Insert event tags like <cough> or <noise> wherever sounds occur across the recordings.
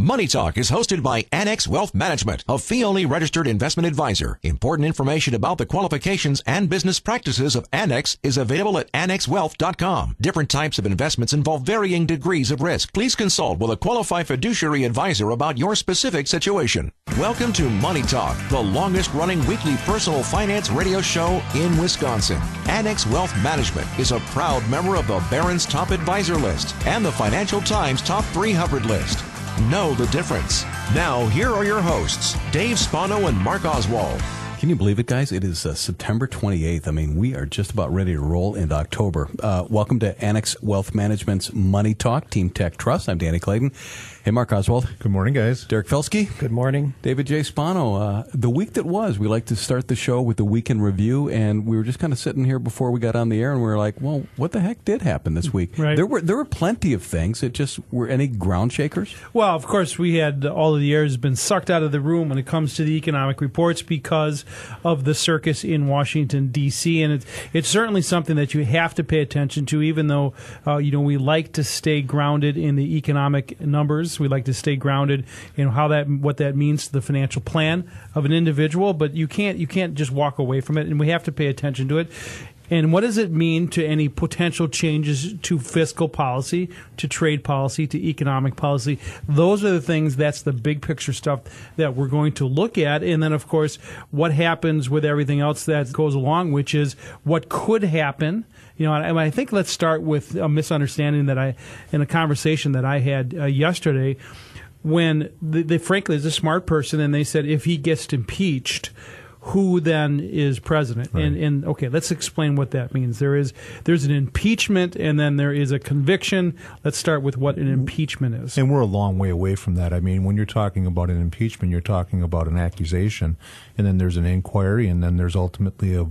Money Talk is hosted by Annex Wealth Management, a fee-only registered investment advisor. Important information about the qualifications and business practices of Annex is available at annexwealth.com. Different types of investments involve varying degrees of risk. Please consult with a qualified fiduciary advisor about your specific situation. Welcome to Money Talk, the longest running weekly personal finance radio show in Wisconsin. Annex Wealth Management is a proud member of the Barron's Top Advisor List and the Financial Times Top 300 list know the difference. Now, here are your hosts, Dave Spano and Mark Oswald. Can you believe it, guys? It is uh, September 28th. I mean, we are just about ready to roll into October. Uh, welcome to Annex Wealth Management's Money Talk, Team Tech Trust. I'm Danny Clayton. Hey, Mark Oswald. Good morning, guys. Derek Felsky. Good morning. David J. Spano. Uh, the week that was, we like to start the show with the week in review, and we were just kind of sitting here before we got on the air, and we were like, well, what the heck did happen this week? Right. There were there were plenty of things. It just were any ground shakers? Well, of course, we had all of the air has been sucked out of the room when it comes to the economic reports because of the circus in Washington D.C. and it's it's certainly something that you have to pay attention to, even though uh, you know we like to stay grounded in the economic numbers. We like to stay grounded in how that what that means to the financial plan of an individual, but you can't you can't just walk away from it, and we have to pay attention to it. And what does it mean to any potential changes to fiscal policy, to trade policy, to economic policy? Those are the things, that's the big picture stuff that we're going to look at. And then, of course, what happens with everything else that goes along, which is what could happen. You know, and I think let's start with a misunderstanding that I, in a conversation that I had uh, yesterday, when they, they frankly is a smart person, and they said if he gets impeached, who then is president? Right. And, and okay, let's explain what that means. There is there's an impeachment, and then there is a conviction. Let's start with what an impeachment is. And we're a long way away from that. I mean, when you're talking about an impeachment, you're talking about an accusation, and then there's an inquiry, and then there's ultimately a,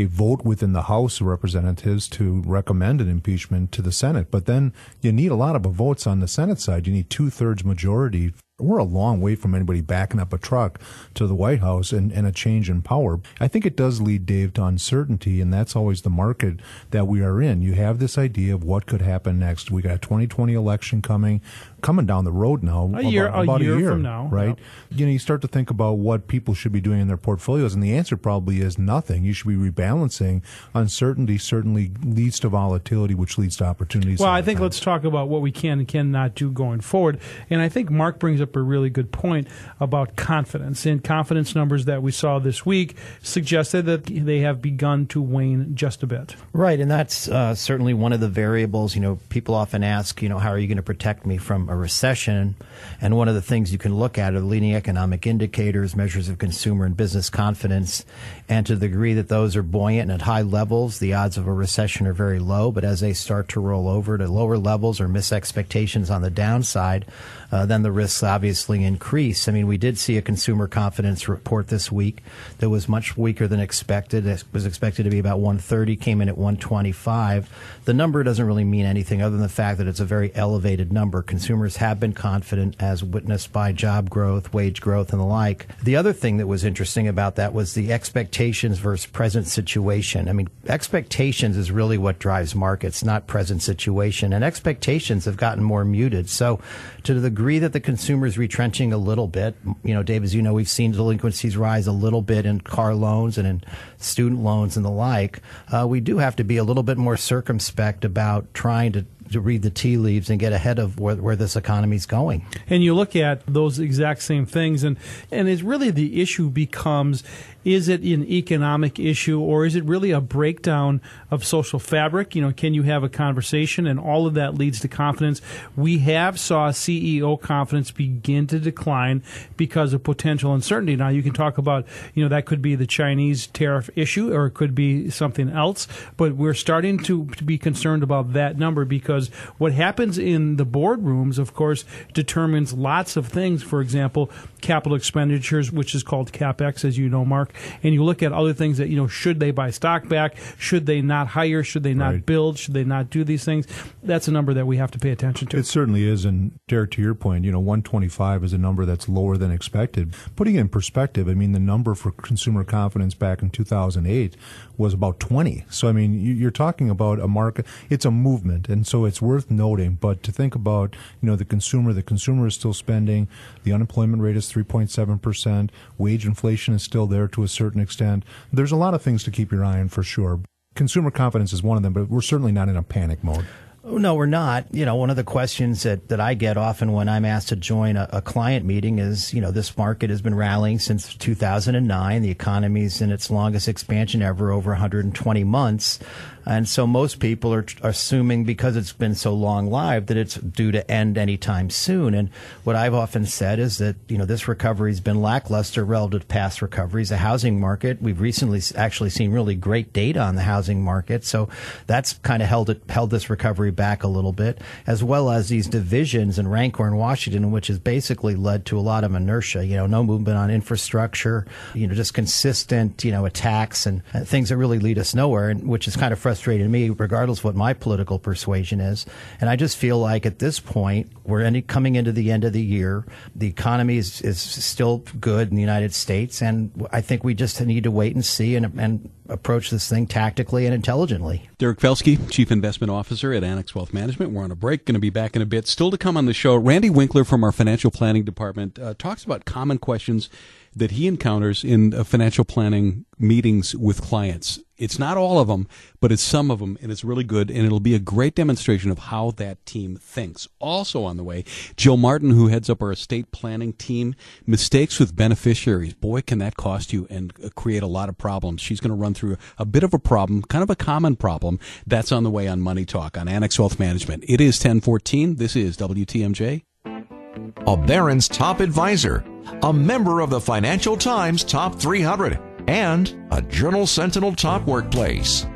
a vote within the House of Representatives to recommend an impeachment to the Senate. But then you need a lot of votes on the Senate side. You need two thirds majority we're a long way from anybody backing up a truck to the White House and, and, a change in power. I think it does lead, Dave, to uncertainty, and that's always the market that we are in. You have this idea of what could happen next. We got a 2020 election coming, coming down the road now. A year, about, about a, year a year from now, right? Yep. You know, you start to think about what people should be doing in their portfolios, and the answer probably is nothing. You should be rebalancing. Uncertainty certainly leads to volatility, which leads to opportunities. Well, I think let's talk about what we can and cannot do going forward. And I think Mark brings up a really good point about confidence. And confidence numbers that we saw this week suggested that they have begun to wane just a bit. Right, and that's uh, certainly one of the variables. You know, people often ask, you know, how are you going to protect me from a recession? And one of the things you can look at are leading economic indicators, measures of consumer and business confidence. And to the degree that those are buoyant and at high levels, the odds of a recession are very low. But as they start to roll over to lower levels or miss expectations on the downside, uh, then the risks obviously increase. I mean, we did see a consumer confidence report this week that was much weaker than expected. It was expected to be about 130, came in at 125. The number doesn't really mean anything other than the fact that it's a very elevated number. Consumers have been confident, as witnessed by job growth, wage growth, and the like. The other thing that was interesting about that was the expectations versus present situation. I mean, expectations is really what drives markets, not present situation. And expectations have gotten more muted. So, to the degree that the consumer is retrenching a little bit, you know, Dave, as you know, we've seen delinquencies rise a little bit in car loans and in student loans and the like. Uh, we do have to be a little bit more circumspect about trying to to read the tea leaves and get ahead of where, where this economy is going. And you look at those exact same things, and and it's really the issue becomes: is it an economic issue, or is it really a breakdown of social fabric? You know, can you have a conversation, and all of that leads to confidence. We have saw CEO confidence begin to decline because of potential uncertainty. Now, you can talk about, you know, that could be the Chinese tariff issue, or it could be something else. But we're starting to, to be concerned about that number because what happens in the boardrooms, of course, determines lots of things. For example, capital expenditures, which is called capex, as you know, Mark. And you look at other things that you know, should they buy stock back? Should they not hire? Should they not Right. build? Should they not do these things? That's a number that we have to pay attention to. It certainly is, and Derek, to your point, you know, 125 is a number that's lower than expected. Putting it in perspective, I mean, the number for consumer confidence back in 2008 was about 20. So, I mean, you- you're talking about a market. It's a movement, and so it's worth noting. But to think about, you know, the consumer, the consumer is still spending. The unemployment rate is 3.7 percent. Wage inflation is still there to a certain extent. There's a lot of things to keep your eye on for sure. Consumer confidence is one of them, but we're certainly not in a panic mode. No, we're not. You know, one of the questions that, that I get often when I'm asked to join a, a, client meeting is, you know, this market has been rallying since 2009. The economy's in its longest expansion ever, over 120 months. And so most people are, are assuming because it's been so long lived that it's due to end anytime soon. And what I've often said is that, you know, this recovery has been lackluster relative to past recoveries. The housing market, we've recently actually seen really great data on the housing market. So that's kind of held it, held this recovery back a little bit, as well as these divisions in Rancor and Washington, which has basically led to a lot of inertia, you know, no movement on infrastructure, you know, just consistent, you know, attacks and things that really lead us nowhere, and which is kind of frustrated me, regardless of what my political persuasion is. And I just feel like at this point, we're coming into the end of the year. The economy is, is still good in the United States, and I think we just need to wait and see and, and approach this thing tactically and intelligently. Derek Felsky, Chief Investment Officer at Annex Wealth Management. We're on a break, going to be back in a bit. Still to come on the show, Randy Winkler from our Financial Planning Department uh, talks about common questions that he encounters in uh, financial planning meetings with clients. It's not all of them, but it's some of them, and it's really good, and it'll be a great demonstration of how that team thinks. Also on the way, Jill Martin, who heads up our estate planning team, mistakes with beneficiaries. Boy, can that cost you and uh, create a lot of problems. She's going to run through a bit of a problem, kind of a common problem. That's on the way on Money Talk on Annex Wealth Management. It is 1014. This is WTMJ. A Barron's top advisor a member of the Financial Times Top 300, and a Journal Sentinel Top Workplace.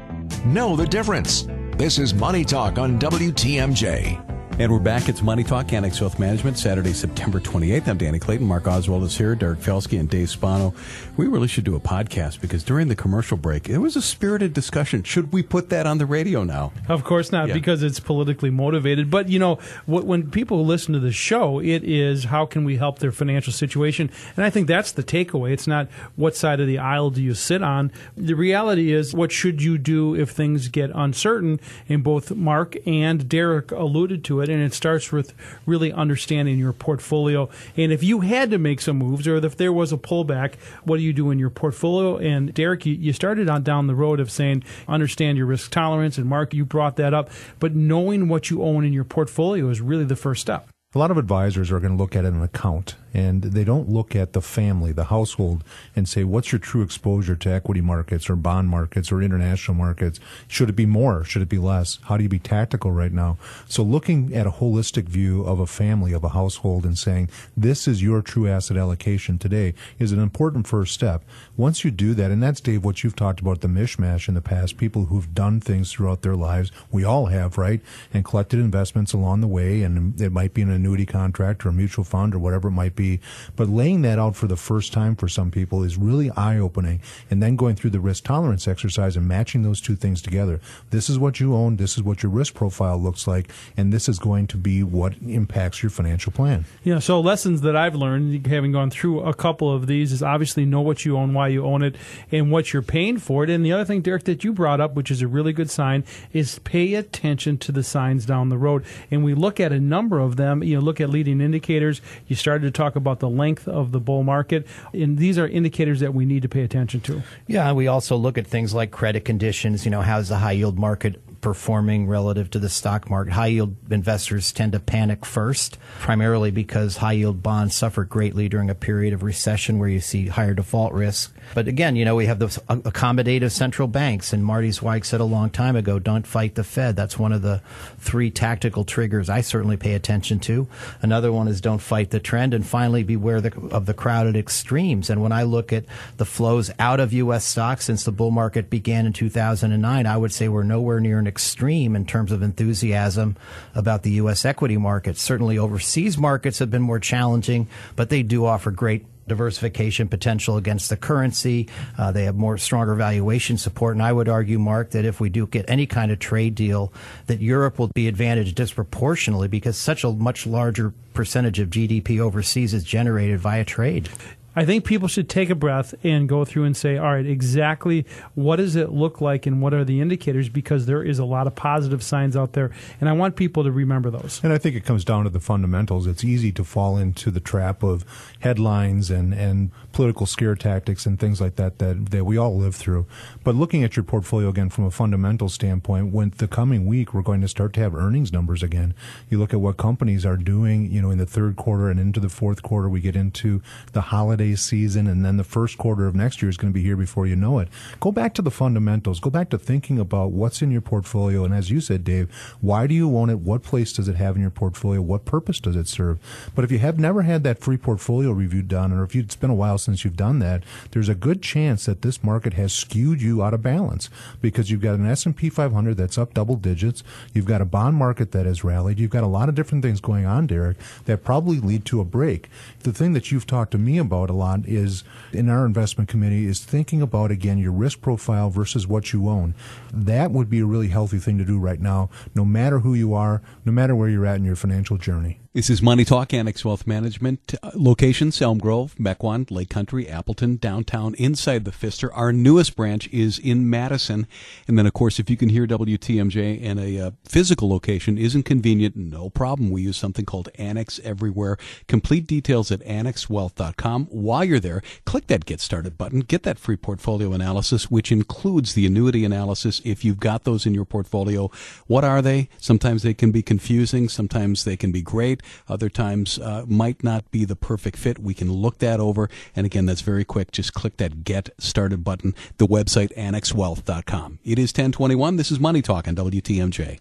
Know the difference. This is Money Talk on WTMJ. And we're back. It's Money Talk, Annex Wealth Management, Saturday, September 28th. I'm Danny Clayton. Mark Oswald is here, Derek Felsky, and Dave Spano. We really should do a podcast because during the commercial break, it was a spirited discussion. Should we put that on the radio now? Of course not, yeah. because it's politically motivated. But, you know, when people listen to the show, it is how can we help their financial situation? And I think that's the takeaway. It's not what side of the aisle do you sit on. The reality is, what should you do if things get uncertain? And both Mark and Derek alluded to it it, and it starts with really understanding your portfolio. And if you had to make some moves, or if there was a pullback, what do you do in your portfolio? And Derek, you, you started on down the road of saying understand your risk tolerance, and Mark, you brought that up. But knowing what you own in your portfolio is really the first step. A lot of advisors are going to look at an account and they don't look at the family, the household, and say, what's your true exposure to equity markets or bond markets or international markets? Should it be more? Should it be less? How do you be tactical right now? So looking at a holistic view of a family, of a household, and saying, this is your true asset allocation today is an important first step. Once you do that, and that's, Dave, what you've talked about the mishmash in the past, people who've done things throughout their lives. We all have, right? And collected investments along the way, and it might be an annuity contract or a mutual fund or whatever it might be be. But laying that out for the first time for some people is really eye opening. And then going through the risk tolerance exercise and matching those two things together. This is what you own. This is what your risk profile looks like. And this is going to be what impacts your financial plan. Yeah. So lessons that I've learned having gone through a couple of these is obviously know what you own, why you own it, and what you're paying for it. And the other thing, Derek, that you brought up, which is a really good sign, is pay attention to the signs down the road. And we look at a number of them. You know, look at leading indicators. You started to talk talk about the length of the bull market. And these are indicators that we need to pay attention to. Yeah, we also look at things like credit conditions. You know, how's the high yield market performing relative to the stock market. High yield investors tend to panic first, primarily because high yield bonds suffer greatly during a period of recession where you see higher default risk. But again, you know, we have the accommodative central banks, and Marty Zweig said a long time ago, don't fight the Fed. That's one of the three tactical triggers I certainly pay attention to. Another one is don't fight the trend, and finally, beware the, of the crowded extremes. And when I look at the flows out of U.S. stocks since the bull market began in 2009, I would say we're nowhere near an extreme in terms of enthusiasm about the U.S. equity markets. Certainly, overseas markets have been more challenging, but they do offer great diversification potential against the currency. Uh, they have more stronger valuation support. And I would argue, Mark, that if we do get any kind of trade deal, that Europe will be advantaged disproportionately because such a much larger percentage of GDP overseas is generated via trade. I think people should take a breath and go through and say, all right, exactly what does it look like and what are the indicators? Because there is a lot of positive signs out there. And I want people to remember those. And I think it comes down to the fundamentals. It's easy to fall into the trap of headlines and, and political scare tactics and things like that, that that we all live through. But looking at your portfolio again from a fundamental standpoint, when the coming week we're going to start to have earnings numbers again. You look at what companies are doing, you know, in the third quarter and into the fourth quarter, we get into the holiday holiday season, and then the first quarter of next year is going to be here before you know it. Go back to the fundamentals. Go back to thinking about what's in your portfolio. And as you said, Dave, why do you own it? What place does it have in your portfolio? What purpose does it serve? But if you have never had that free portfolio review done, or if it's been a while since you've done that, there's a good chance that this market has skewed you out of balance because you've got an S&P 500 that's up double digits. You've got a bond market that has rallied. You've got a lot of different things going on, Derek, that probably lead to a break. The thing that you've talked to me about lot is in our investment committee is thinking about again your risk profile versus what you own. That would be a really healthy thing to do right now, no matter who you are, no matter where you're at in your financial journey. This is Money Talk, Annex Wealth Management. Uh, locations, Elm Grove, Mequon, Lake Country, Appleton, downtown, inside the Pfister. Our newest branch is in Madison. And then, of course, if you can hear WTMJ and a uh, physical location isn't convenient, no problem. We use something called Annex Everywhere. Complete details at annexwealth.com. While you're there, click that Get Started button. Get that free portfolio analysis, which includes the annuity analysis if you've got those in your portfolio. What are they? Sometimes they can be confusing. Sometimes they can be great. Other times uh, might not be the perfect fit. We can look that over. And again, that's very quick. Just click that Get Started button. The website, annexwealth.com. It is 1021. This is Money Talk on WTMJ.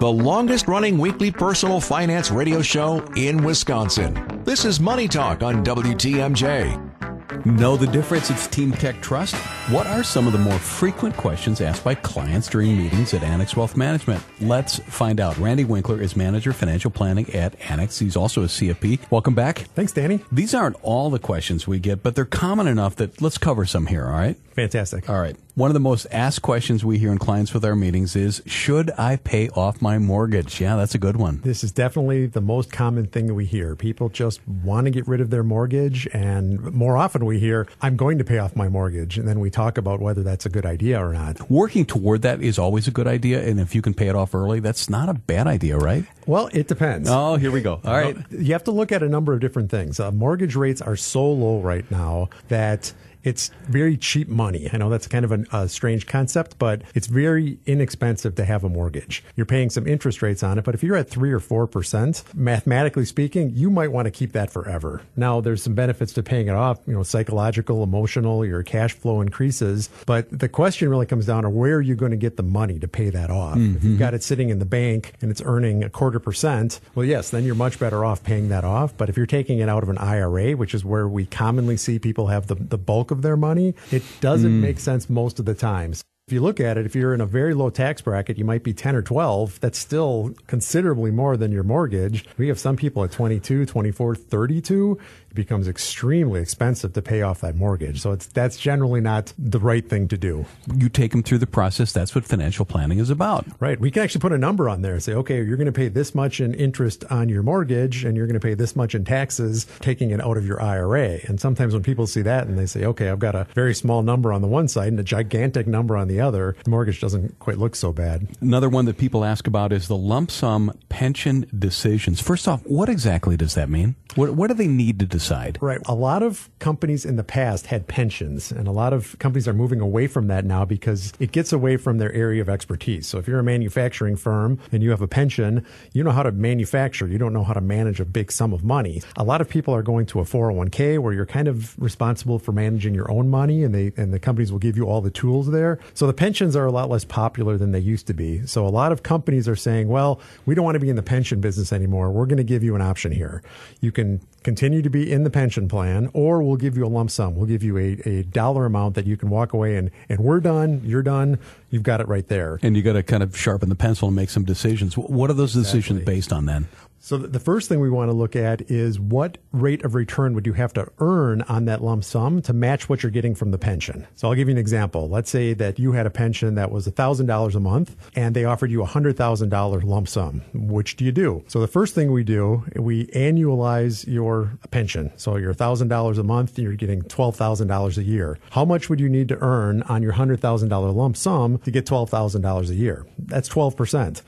The longest running weekly personal finance radio show in Wisconsin. This is Money Talk on WTMJ. Know the difference it's Team Tech Trust? What are some of the more frequent questions asked by clients during meetings at Annex Wealth Management? Let's find out. Randy Winkler is Manager Financial Planning at Annex. He's also a CFP. Welcome back. Thanks, Danny. These aren't all the questions we get, but they're common enough that let's cover some here, all right? Fantastic. All right. One of the most asked questions we hear in clients with our meetings is Should I pay off my mortgage? Yeah, that's a good one. This is definitely the most common thing that we hear. People just want to get rid of their mortgage, and more often we hear, I'm going to pay off my mortgage. And then we talk about whether that's a good idea or not. Working toward that is always a good idea. And if you can pay it off early, that's not a bad idea, right? Well, it depends. Oh, here we go. All right. You have to look at a number of different things. Uh, mortgage rates are so low right now that it's very cheap money. I know that's kind of a, a strange concept, but it's very inexpensive to have a mortgage. You're paying some interest rates on it, but if you're at three or four percent, mathematically speaking, you might want to keep that forever. Now, there's some benefits to paying it off, you know, psychological, emotional, your cash flow increases. But the question really comes down to where are you going to get the money to pay that off? Mm-hmm. If you've got it sitting in the bank and it's earning a quarter percent, well, yes, then you're much better off paying that off. But if you're taking it out of an IRA, which is where we commonly see people have the, the bulk of their money, it doesn't mm. make sense most of the times. If you look at it, if you're in a very low tax bracket, you might be 10 or 12. That's still considerably more than your mortgage. We have some people at 22, 24, 32 becomes extremely expensive to pay off that mortgage. So it's that's generally not the right thing to do. You take them through the process. That's what financial planning is about. Right. We can actually put a number on there and say, okay, you're going to pay this much in interest on your mortgage and you're going to pay this much in taxes taking it out of your IRA. And sometimes when people see that and they say, okay, I've got a very small number on the one side and a gigantic number on the other, the mortgage doesn't quite look so bad. Another one that people ask about is the lump sum pension decisions. First off, what exactly does that mean? What, what do they need to decide? Right. A lot of companies in the past had pensions, and a lot of companies are moving away from that now because it gets away from their area of expertise. So if you're a manufacturing firm and you have a pension, you know how to manufacture. You don't know how to manage a big sum of money. A lot of people are going to a 401k where you're kind of responsible for managing your own money, and they and the companies will give you all the tools there. So the pensions are a lot less popular than they used to be. So a lot of companies are saying, well, we don't want to be in the pension business anymore. We're going to give you an option here. You can continue to be in the pension plan, or we'll give you a lump sum. We'll give you a, a dollar amount that you can walk away and, and we're done, you're done, you've got it right there. And you got to kind of sharpen the pencil and make some decisions. What are those decisions exactly. based on then? So the first thing we want to look at is what rate of return would you have to earn on that lump sum to match what you're getting from the pension. So I'll give you an example. Let's say that you had a pension that was $1,000 a month and they offered you a $100,000 lump sum. Which do you do? So the first thing we do, we annualize your pension. So you're $1,000 a month, you're getting $12,000 a year. How much would you need to earn on your $100,000 lump sum to get $12,000 a year? That's 12%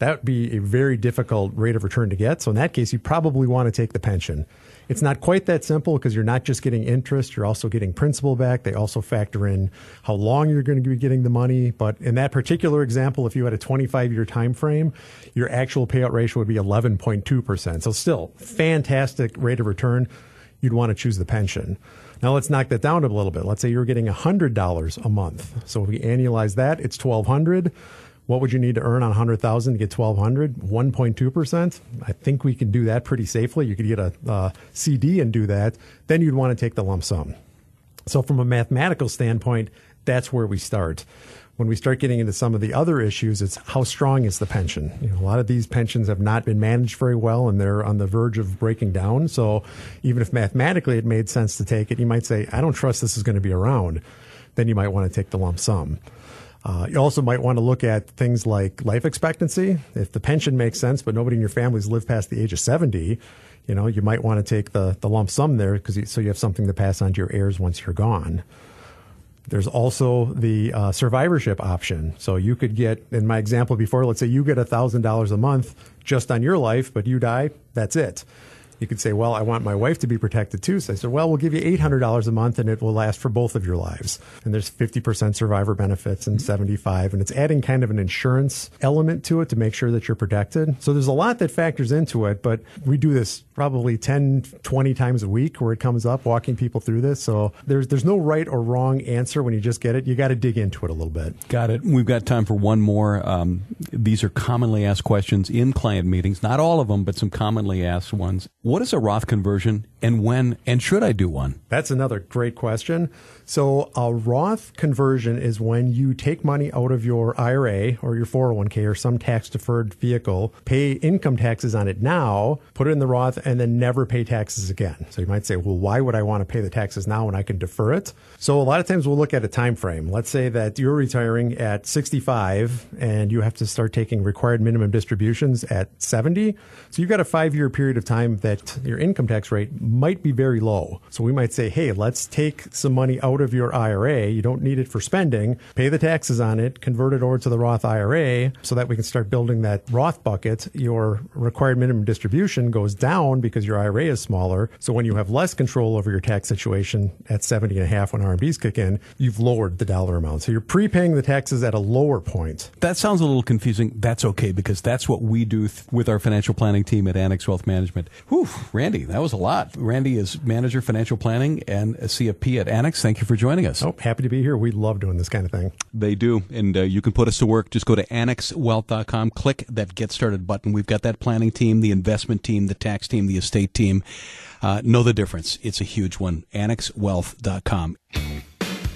that would be a very difficult rate of return to get. So in that case, you probably want to take the pension. It's not quite that simple because you're not just getting interest, you're also getting principal back. They also factor in how long you're going to be getting the money. But in that particular example, if you had a 25 year time frame, your actual payout ratio would be 11.2%. So still fantastic rate of return. You'd want to choose the pension. Now let's knock that down a little bit. Let's say you're getting $100 a month. So if we annualize that, it's 1200 what would you need to earn on 100,000 to get 1200? 1.2%. I think we can do that pretty safely. You could get a, CD and do that. Then you'd want to take the lump sum. So from a mathematical standpoint, that's where we start. When we start getting into some of the other issues, it's how strong is the pension? You know, a lot of these pensions have not been managed very well and they're on the verge of breaking down. So even if mathematically it made sense to take it, you might say, I don't trust this is going to be around. Then you might want to take the lump sum. Uh, you also might want to look at things like life expectancy. If the pension makes sense, but nobody in your family's lived past the age of 70, you know, you might want to take the, the lump sum there because so you have something to pass on to your heirs once you're gone. There's also the uh, survivorship option. So you could get, in my example before, let's say you get $1,000 a month just on your life, but you die, that's it. You could say, well, I want my wife to be protected too. So I said, well, we'll give you $800 a month and it will last for both of your lives. And there's 50% survivor benefits and 75. And it's adding kind of an insurance element to it to make sure that you're protected. So there's a lot that factors into it, but we do this probably 10, 20 times a week where it comes up, walking people through this. So there's, there's no right or wrong answer when you just get it. You got to dig into it a little bit. Got it. We've got time for one more. Um, these are commonly asked questions in client meetings. Not all of them, but some commonly asked ones. What is a Roth conversion and when and should I do one? That's another great question. So, a Roth conversion is when you take money out of your IRA or your 401k or some tax deferred vehicle, pay income taxes on it now, put it in the Roth, and then never pay taxes again. So, you might say, well, why would I want to pay the taxes now when I can defer it? So, a lot of times we'll look at a time frame. Let's say that you're retiring at 65 and you have to start taking required minimum distributions at 70. So, you've got a five year period of time that your income tax rate might be very low. So, we might say, hey, let's take some money out of your IRA. You don't need it for spending. Pay the taxes on it, convert it over to the Roth IRA so that we can start building that Roth bucket. Your required minimum distribution goes down because your IRA is smaller. So when you have less control over your tax situation at 70 and a half when RMDs kick in, you've lowered the dollar amount. So you're prepaying the taxes at a lower point. That sounds a little confusing. That's okay because that's what we do th- with our financial planning team at Annex Wealth Management. Whew, Randy, that was a lot. Randy is manager financial planning and a CFP at Annex. Thank you for joining us. Oh, happy to be here. We love doing this kind of thing. They do. And uh, you can put us to work. Just go to annexwealth.com, click that Get Started button. We've got that planning team, the investment team, the tax team, the estate team. Uh, know the difference. It's a huge one. annexwealth.com.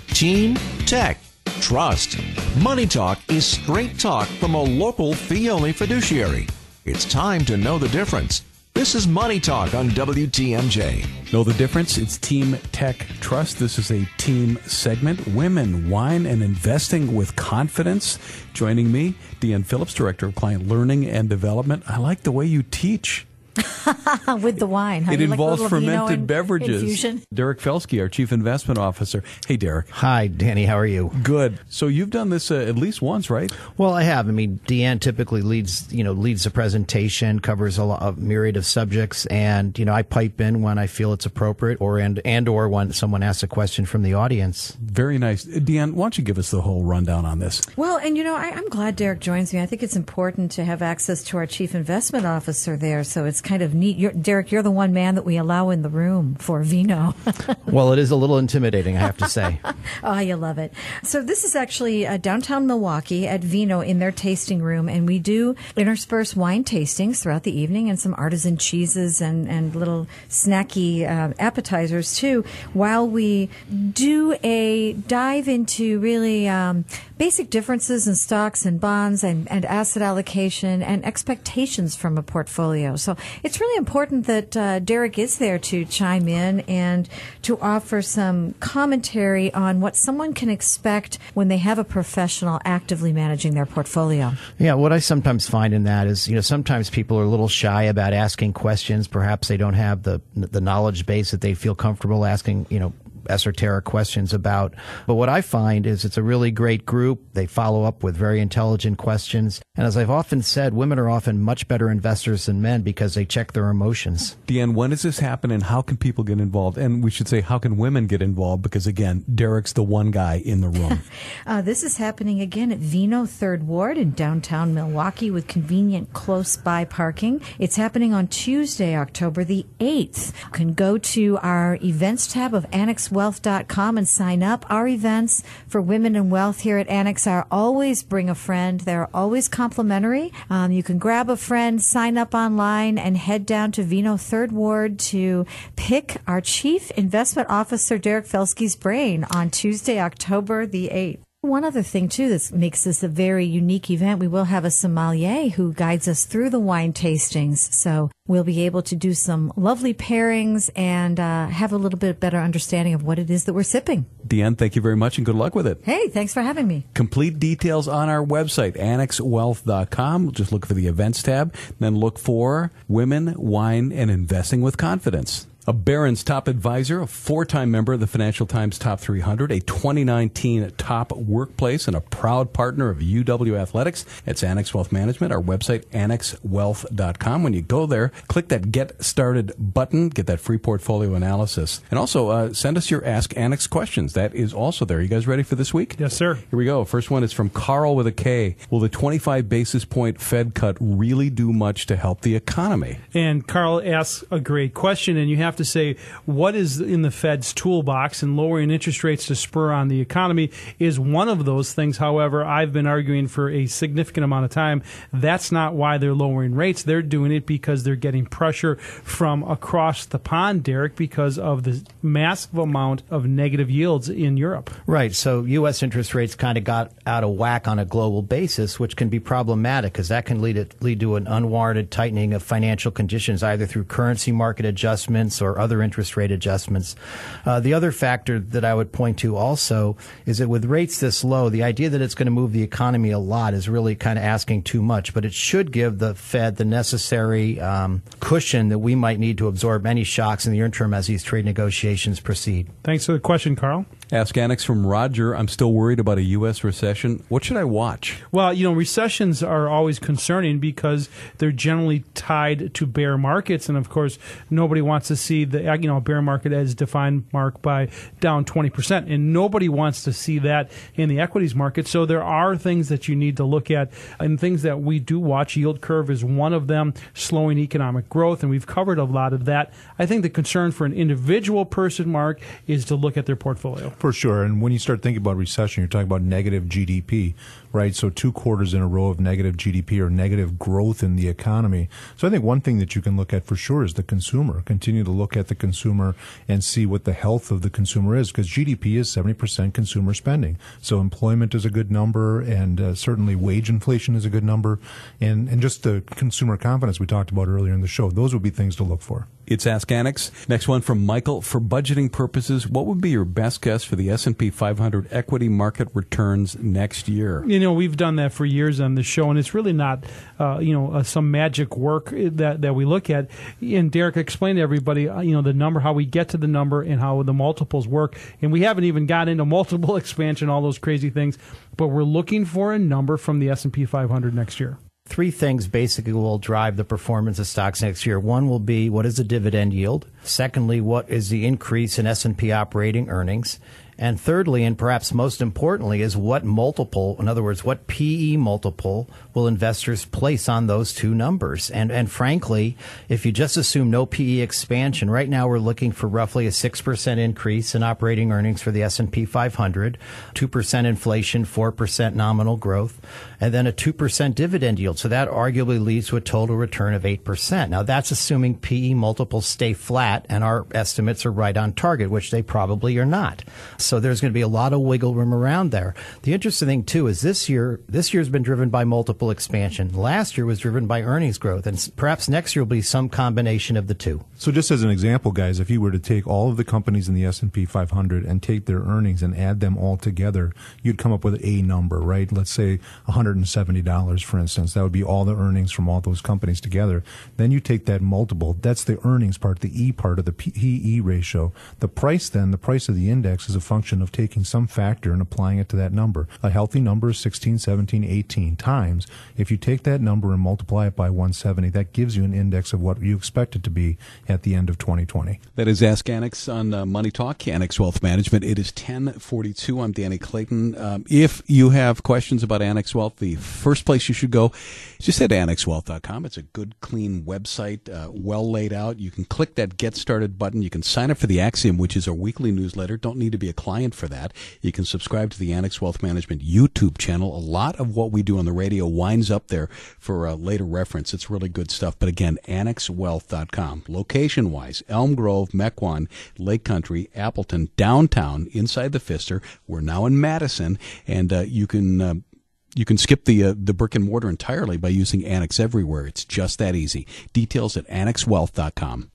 Team Tech. Trust. Money Talk is straight talk from a local fee only fiduciary. It's time to know the difference. This is Money Talk on WTMJ. Know the difference? It's Team Tech Trust. This is a team segment. Women, wine, and investing with confidence. Joining me, Deanne Phillips, Director of Client Learning and Development. I like the way you teach. <laughs> with the wine. It like involves fermented beverages. Infusion. Derek Felsky, our Chief Investment Officer. Hey, Derek. Hi, Danny. How are you? Good. So you've done this uh, at least once, right? Well, I have. I mean, Deanne typically leads, you know, leads the presentation, covers a, lot, a myriad of subjects, and you know, I pipe in when I feel it's appropriate, or and and or when someone asks a question from the audience. Very nice, Deanne. Why don't you give us the whole rundown on this? Well, and you know, I, I'm glad Derek joins me. I think it's important to have access to our Chief Investment Officer there, so it's kind of neat. You're, Derek, you're the one man that we allow in the room for vino. <laughs> well, it is a little intimidating, I have to say. <laughs> oh, you love it. So this is actually uh, downtown Milwaukee at Vino in their tasting room, and we do intersperse wine tastings throughout the evening and some artisan cheeses and, and little snacky uh, appetizers too, while we do a dive into really um, basic differences in stocks and bonds and, and asset allocation and expectations from a portfolio. So it's really important that uh, Derek is there to chime in and to offer some commentary on what someone can expect when they have a professional actively managing their portfolio. Yeah, what I sometimes find in that is, you know, sometimes people are a little shy about asking questions. Perhaps they don't have the the knowledge base that they feel comfortable asking, you know, esoteric questions about. But what I find is it's a really great group. They follow up with very intelligent questions. And as I've often said, women are often much better investors than men because they check their emotions. Deanne, when does this happen and how can people get involved? And we should say, how can women get involved? Because again, Derek's the one guy in the room. <laughs> uh, this is happening again at Vino Third Ward in downtown Milwaukee with convenient close by parking. It's happening on Tuesday, October the 8th. You can go to our events tab of Annex annexwealth.com and sign up. Our events for women in wealth here at Annex are always bring a friend. They're always complimentary. Um, you can grab a friend, sign up online, and head down to Vino Third Ward to pick our Chief Investment Officer, Derek Felsky's brain on Tuesday, October the 8th. One other thing too that makes this a very unique event, we will have a sommelier who guides us through the wine tastings. So we'll be able to do some lovely pairings and uh, have a little bit better understanding of what it is that we're sipping. Deanne, thank you very much and good luck with it. Hey, thanks for having me. Complete details on our website, annexwealth.com. Just look for the events tab, then look for Women, Wine, and Investing with Confidence a Barron's top advisor, a four time member of the Financial Times Top 300, a 2019 top workplace, and a proud partner of UW Athletics. It's Annex Wealth Management. Our website, annexwealth.com. When you go there, click that Get Started button, get that free portfolio analysis. And also uh, send us your Ask Annex questions. That is also there. You guys ready for this week? Yes, sir. Here we go. First one is from Carl with a K. Will the 25 basis point Fed cut really do much to help the economy? And Carl asks a great question, and you have have to say what is in the Fed's toolbox, and lowering interest rates to spur on the economy is one of those things. However, I've been arguing for a significant amount of time that's not why they're lowering rates. They're doing it because they're getting pressure from across the pond, Derek, because of the massive amount of negative yields in Europe. Right. So U.S. interest rates kind of got out of whack on a global basis, which can be problematic because that can lead, it, lead to an unwarranted tightening of financial conditions, either through currency market adjustments or other interest rate adjustments. Uh, the other factor that I would point to also is that with rates this low, the idea that it's going to move the economy a lot is really kind of asking too much, but it should give the Fed the necessary um, cushion that we might need to absorb any shocks in the interim as these trade negotiations proceed. Thanks for the question, Carl. Ask Annex from Roger. I'm still worried about a U.S. recession. What should I watch? Well, you know, recessions are always concerning because they're generally tied to bear markets, and of course, nobody wants to see the you know bear market as defined mark by down 20 percent, and nobody wants to see that in the equities market. So there are things that you need to look at, and things that we do watch. Yield curve is one of them. Slowing economic growth, and we've covered a lot of that. I think the concern for an individual person, Mark, is to look at their portfolio. For sure. And when you start thinking about recession, you're talking about negative GDP, right? So two quarters in a row of negative GDP or negative growth in the economy. So I think one thing that you can look at for sure is the consumer. Continue to look at the consumer and see what the health of the consumer is because GDP is 70% consumer spending. So employment is a good number and uh, certainly wage inflation is a good number. And, and just the consumer confidence we talked about earlier in the show. Those would be things to look for. It's Ask Annex. Next one from Michael. For budgeting purposes, what would be your best guess for the S&P 500 equity market returns next year? You know, we've done that for years on the show, and it's really not, uh, you know, uh, some magic work that, that we look at. And Derek explained to everybody, uh, you know, the number, how we get to the number, and how the multiples work. And we haven't even got into multiple <laughs> expansion, all those crazy things, but we're looking for a number from the S&P 500 next year three things basically will drive the performance of stocks next year. One will be what is the dividend yield? Secondly, what is the increase in S&P operating earnings? And thirdly, and perhaps most importantly, is what multiple, in other words, what PE multiple will investors place on those two numbers? And, and frankly, if you just assume no PE expansion, right now we're looking for roughly a 6% increase in operating earnings for the S&P 500, 2% inflation, 4% nominal growth, and then a 2% dividend yield. So that arguably leads to a total return of 8%. Now that's assuming PE multiples stay flat and our estimates are right on target, which they probably are not. So there's going to be a lot of wiggle room around there. The interesting thing too is this year, this year's been driven by multiple expansion. Last year was driven by earnings growth, and perhaps next year will be some combination of the two. So just as an example, guys, if you were to take all of the companies in the S&P 500 and take their earnings and add them all together, you'd come up with a number, right? Let's say $170, for instance. That would be all the earnings from all those companies together. Then you take that multiple. That's the earnings part, the E part of the PE ratio. The price then, the price of the index is a function of taking some factor and applying it to that number. A healthy number is 16, 17, 18 times. If you take that number and multiply it by 170, that gives you an index of what you expect it to be at the end of 2020. That is Ask Annex on uh, Money Talk, Annex Wealth Management. It is 1042. I'm Danny Clayton. Um, if you have questions about Annex Wealth, the first place you should go just at annexwealth.com. It's a good, clean website, uh, well laid out. You can click that Get Started button. You can sign up for the Axiom, which is our weekly newsletter. Don't need to be a client for that. You can subscribe to the Annex Wealth Management YouTube channel. A lot of what we do on the radio winds up there for uh, later reference. It's really good stuff. But again, annexwealth.com. Location wise, Elm Grove, Mequon, Lake Country, Appleton, downtown, inside the Pfister. We're now in Madison, and uh, you can. You can skip the uh, the brick and mortar entirely by using Annex everywhere. It's just that easy. Details at annexwealth.com.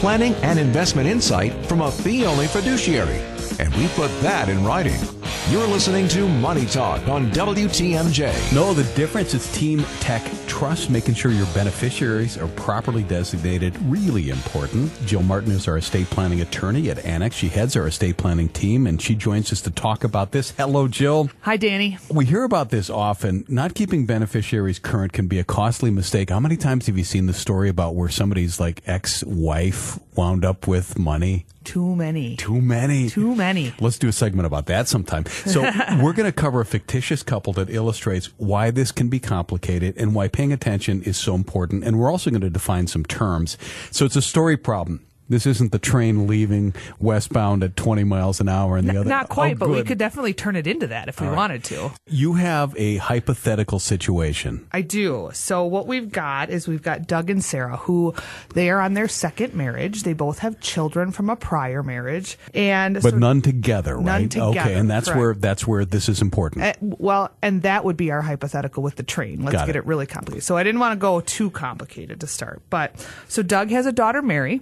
Planning and investment insight from a fee only fiduciary. And we put that in writing. You're listening to Money Talk on WTMJ. No, the difference is Team Tech Trust, making sure your beneficiaries are properly designated, really important. Jill Martin is our estate planning attorney at Annex. She heads our estate planning team, and she joins us to talk about this. Hello, Jill. Hi, Danny. We hear about this often. Not keeping beneficiaries current can be a costly mistake. How many times have you seen the story about where somebody's like ex-wife wound up with money? Too many. Too many. Too many. Let's do a segment about that sometime. So <laughs> we're going to cover a fictitious couple that illustrates why this can be complicated and why paying attention is so important. And we're also going to define some terms. So it's a story problem. This isn't the train leaving westbound at 20 miles an hour and the N- other. Not quite, Oh, but we could definitely turn it into that if we right. wanted to. You have a hypothetical situation. I do. So what we've got is we've got Doug and Sarah, who they are on their second marriage. They both have children from a prior marriage, and But so- none together, right? None Okay, and that's correct. where that's where this is important. Uh, well, and that would be our hypothetical with the train. Let's Got get it. it. really complicated. So I didn't want to go too complicated to start. But so Doug has a daughter, Mary,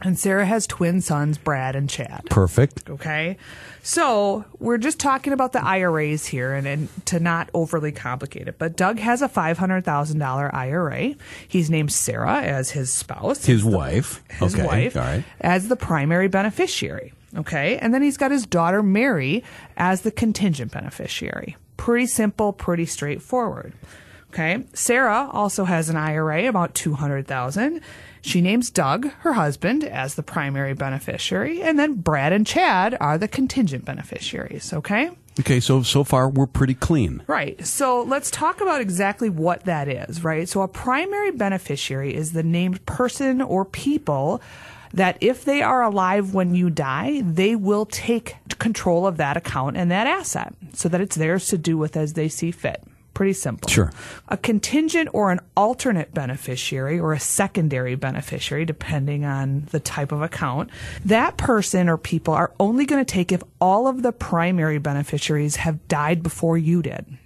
and Sarah has twin sons, Brad and Chad. Perfect. Okay. So we're just talking about the IRAs here and, and to not overly complicate it. But Doug has a $500,000 IRA. He's named Sarah as his spouse. His wife. His okay. wife All right. as the primary beneficiary. Okay. And then he's got his daughter Mary as the contingent beneficiary. Pretty simple, pretty straightforward. Okay. Sarah also has an IRA about 200,000. She names Doug, her husband, as the primary beneficiary, and then Brad and Chad are the contingent beneficiaries, okay? Okay, so so far we're pretty clean. Right. So let's talk about exactly what that is, right? So a primary beneficiary is the named person or people that if they are alive when you die, they will take control of that account and that asset so that it's theirs to do with as they see fit. Pretty simple. Sure. A contingent or an alternate beneficiary or a secondary beneficiary, depending on the type of account, that person or people are only going to take if all of the primary beneficiaries have died before you did.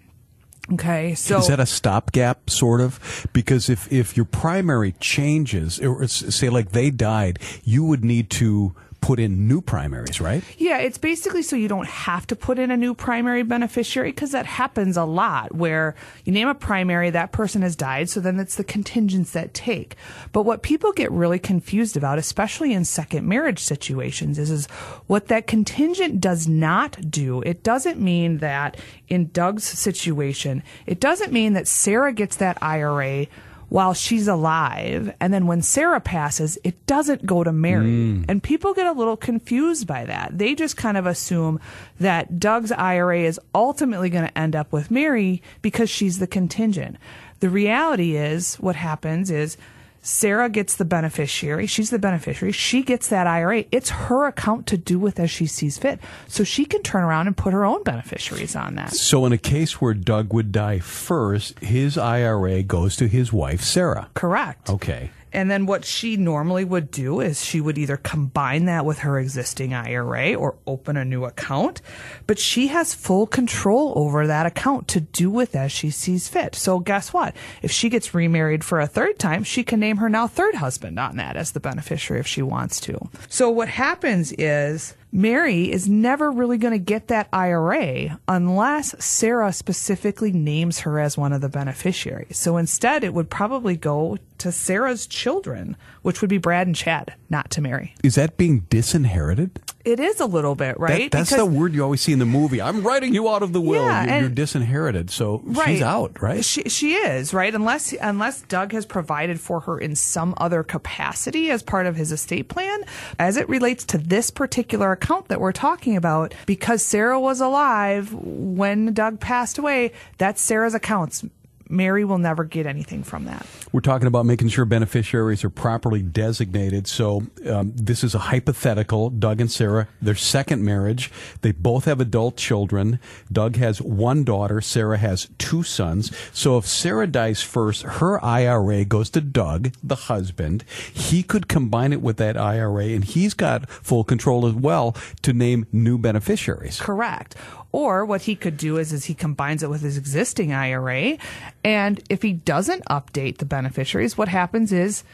Okay, so is that a stopgap, sort of? Because if if your primary changes, or say like they died, you would need to put in new primaries, right? Yeah, it's basically so you don't have to put in a new primary beneficiary because that happens a lot where you name a primary, that person has died, so then it's the contingents that take. But what people get really confused about, especially in second marriage situations, is, is what that contingent does not do. It doesn't mean that in Doug's situation, it doesn't mean that Sarah gets that IRA while she's alive. And then when Sarah passes, it doesn't go to Mary. Mm. And people get a little confused by that. They just kind of assume that Doug's IRA is ultimately going to end up with Mary because she's the contingent. The reality is what happens is Sarah gets the beneficiary. She's the beneficiary. She gets that IRA. It's her account to do with as she sees fit. So she can turn around and put her own beneficiaries on that. So, in a case where Doug would die first, his IRA goes to his wife, Sarah. Correct. Okay. And then what she normally would do is she would either combine that with her existing IRA or open a new account. But she has full control over that account to do with as she sees fit. So guess what? If she gets remarried for a third time, she can name her now third husband on that as the beneficiary if she wants to. So what happens is Mary is never really going to get that IRA unless Sarah specifically names her as one of the beneficiaries. So instead, it would probably go to Sarah's children, which would be Brad and Chad, not to Mary. Is that being disinherited? It is a little bit, right? That, that's Because- the word you always see in the movie. I'm writing you out of the will. Yeah, you're, you're disinherited. So Right. she's out, right? She she is right unless unless Doug has provided for her in some other capacity as part of his estate plan. As it relates to this particular account that we're talking about, because Sarah was alive when Doug passed away, that's Sarah's accounts. Mary will never get anything from that. We're talking about making sure beneficiaries are properly designated. So um, this is a hypothetical. Doug and Sarah, their second marriage. They both have adult children. Doug has one daughter. Sarah has two sons. So if Sarah dies first, her IRA goes to Doug, the husband. He could combine it with that IRA, and he's got full control as well to name new beneficiaries. Correct. Or what he could do is, is he combines it with his existing IRA, and if he doesn't update the beneficiaries, what happens is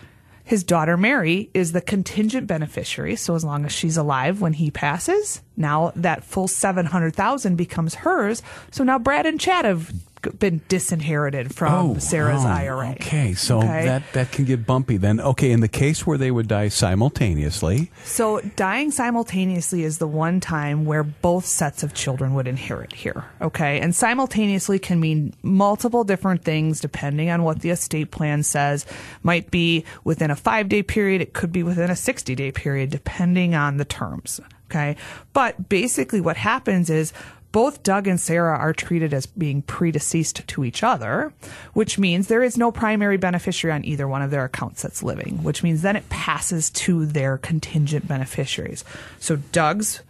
his daughter Mary is the contingent beneficiary. So as long as she's alive when he passes, now that full seven hundred thousand becomes hers. So now Brad and Chad have been disinherited from oh, Sarah's oh, IRA. Okay, so Okay? that that can get bumpy then. Okay, in the case where they would die simultaneously, So dying simultaneously is the one time where both sets of children would inherit here. Okay. And simultaneously can mean multiple different things depending on what the estate plan says. Might be within a five day period. It could be within a 60 day period, depending on the terms. Okay. But basically what happens is both Doug and Sarah are treated as being predeceased to each other, which means there is no primary beneficiary on either one of their accounts that's living, which means then it passes to their contingent beneficiaries. So Doug's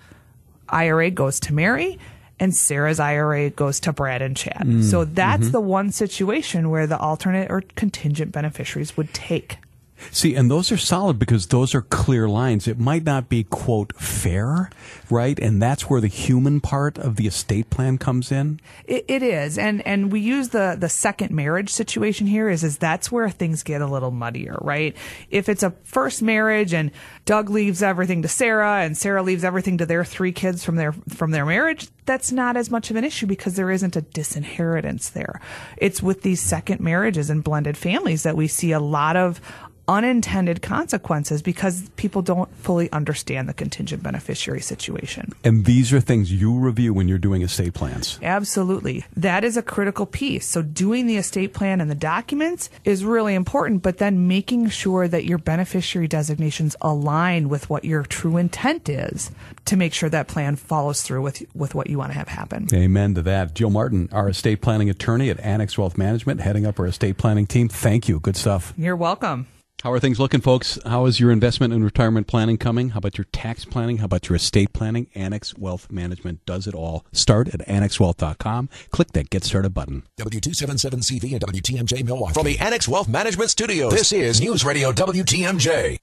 IRA goes to Mary and Sarah's IRA goes to Brad and Chad. so mm-hmm. that's mm-hmm. the one situation where the alternate or contingent beneficiaries would take. See, and those are solid because those are clear lines. It might not be, quote, fair, right? And that's where the human part of the estate plan comes in. It, it is, and and we use the the second marriage situation here is is that's where things get a little muddier, right? If it's a first marriage and Doug leaves everything to Sarah and Sarah leaves everything to their three kids from their from their marriage, that's not as much of an issue because there isn't a disinheritance there. It's with these second marriages and blended families that we see a lot of unintended consequences because people don't fully understand the contingent beneficiary situation. And these are things you review when you're doing estate plans. Absolutely. That is a critical piece. So doing the estate plan and the documents is really important, but then making sure that your beneficiary designations align with what your true intent is to make sure that plan follows through with with what you want to have happen. Amen to that. Jill Martin, our estate planning attorney at Annex Wealth Management, heading up our estate planning team. Thank you. Good stuff. You're welcome. How are things looking, folks? How is your investment and retirement planning coming? How about your tax planning? How about your estate planning? Annex Wealth Management does it all. Start at annexwealth.com. Click that Get Started button. W277CV and WTMJ Milwaukee. From the Annex Wealth Management Studios, this is News Radio WTMJ.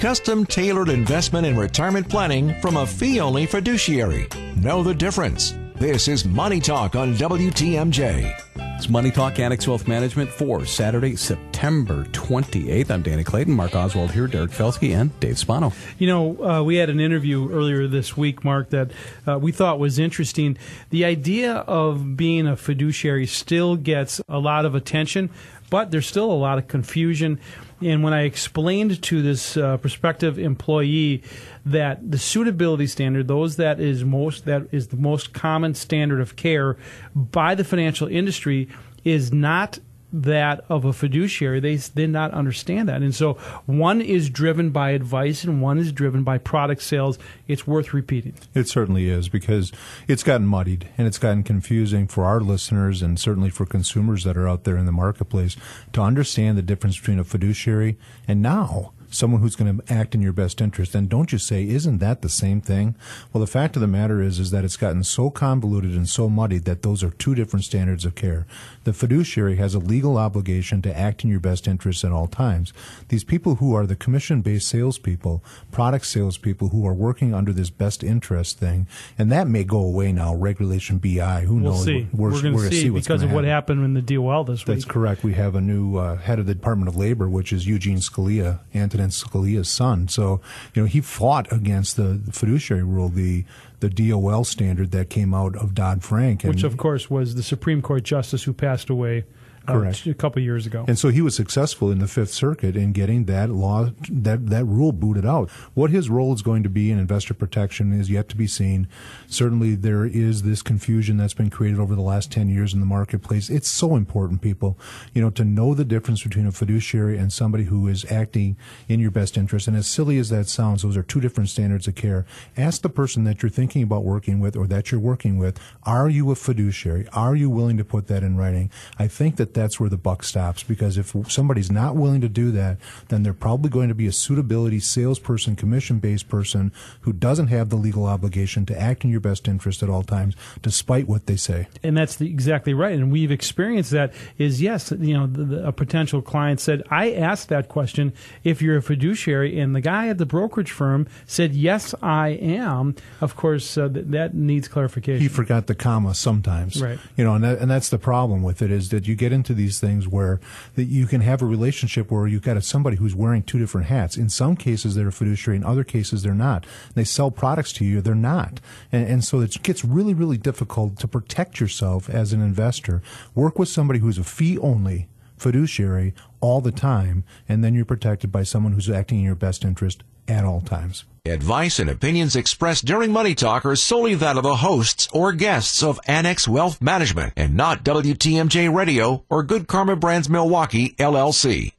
Custom tailored investment and retirement planning from a fee only fiduciary. Know the difference. This is Money Talk on WTMJ. It's Money Talk Annex Wealth Management for Saturday, September 28th. I'm Danny Clayton, Mark Oswald here, Derek Felsky, and Dave Spano. You know, uh, we had an interview earlier this week, Mark, that uh, we thought was interesting. The idea of being a fiduciary still gets a lot of attention, but there's still a lot of confusion. And when I explained to this uh, prospective employee that the suitability standard, those that is most that is the most common standard of care by the financial industry, is not that of a fiduciary. They did not understand that. And so one is driven by advice and one is driven by product sales. It's worth repeating. It certainly is because it's gotten muddied and it's gotten confusing for our listeners and certainly for consumers that are out there in the marketplace to understand the difference between a fiduciary and now someone who's going to act in your best interest. And don't you say, isn't that the same thing? Well, the fact of the matter is, is that it's gotten so convoluted and so muddied that those are two different standards of care. The fiduciary has a legal obligation to act in your best interest at all times. These people who are the commission-based salespeople, product salespeople who are working under this best interest thing, and that may go away now. Regulation BI, who we'll knows? See. We're, we're going to see, see because of what happened in the DOL this week. That's correct. We have a new uh, head of the Department of Labor, which is Eugene Scalia, Antonin Scalia's son. So, you know, he fought against the, the fiduciary rule, the the DOL standard that came out of Dodd Frank, which of course was the Supreme Court justice who passed away Correct. Uh, a couple years ago. And so he was successful in the Fifth Circuit in getting that law, that, that rule booted out. What his role is going to be in investor protection is yet to be seen. Certainly there is this confusion that's been created over the last 10 years in the marketplace. It's so important, people, you know, to know the difference between a fiduciary and somebody who is acting in your best interest. And as silly as that sounds, those are two different standards of care. Ask the person that you're thinking about working with or that you're working with, are you a fiduciary? Are you willing to put that in writing? I think that that's where the buck stops because if somebody's not willing to do that, then they're probably going to be a suitability salesperson, commission based person who doesn't have the legal obligation to act in your best interest at all times, despite what they say. And that's the, exactly right. And we've experienced that. Is yes, you know, the, the, a potential client said, "I asked that question if you're a fiduciary," and the guy at the brokerage firm said, "Yes, I am." Of course, uh, th- that needs clarification. He forgot the comma sometimes, right? You know, and that, and that's the problem with it is that you get into these things where that you can have a relationship where you've got a, somebody who's wearing two different hats. In some cases, they're a fiduciary. In other cases, they're not. They sell products to you. They're not. And, and so it gets really, really difficult to protect yourself as an investor. Work with somebody who's a fee only fiduciary all the time, and then you're protected by someone who's acting in your best interest at all times. Advice and opinions expressed during Money Talk are solely that of the hosts or guests of Annex Wealth Management and not WTMJ Radio or Good Karma Brands Milwaukee, LLC.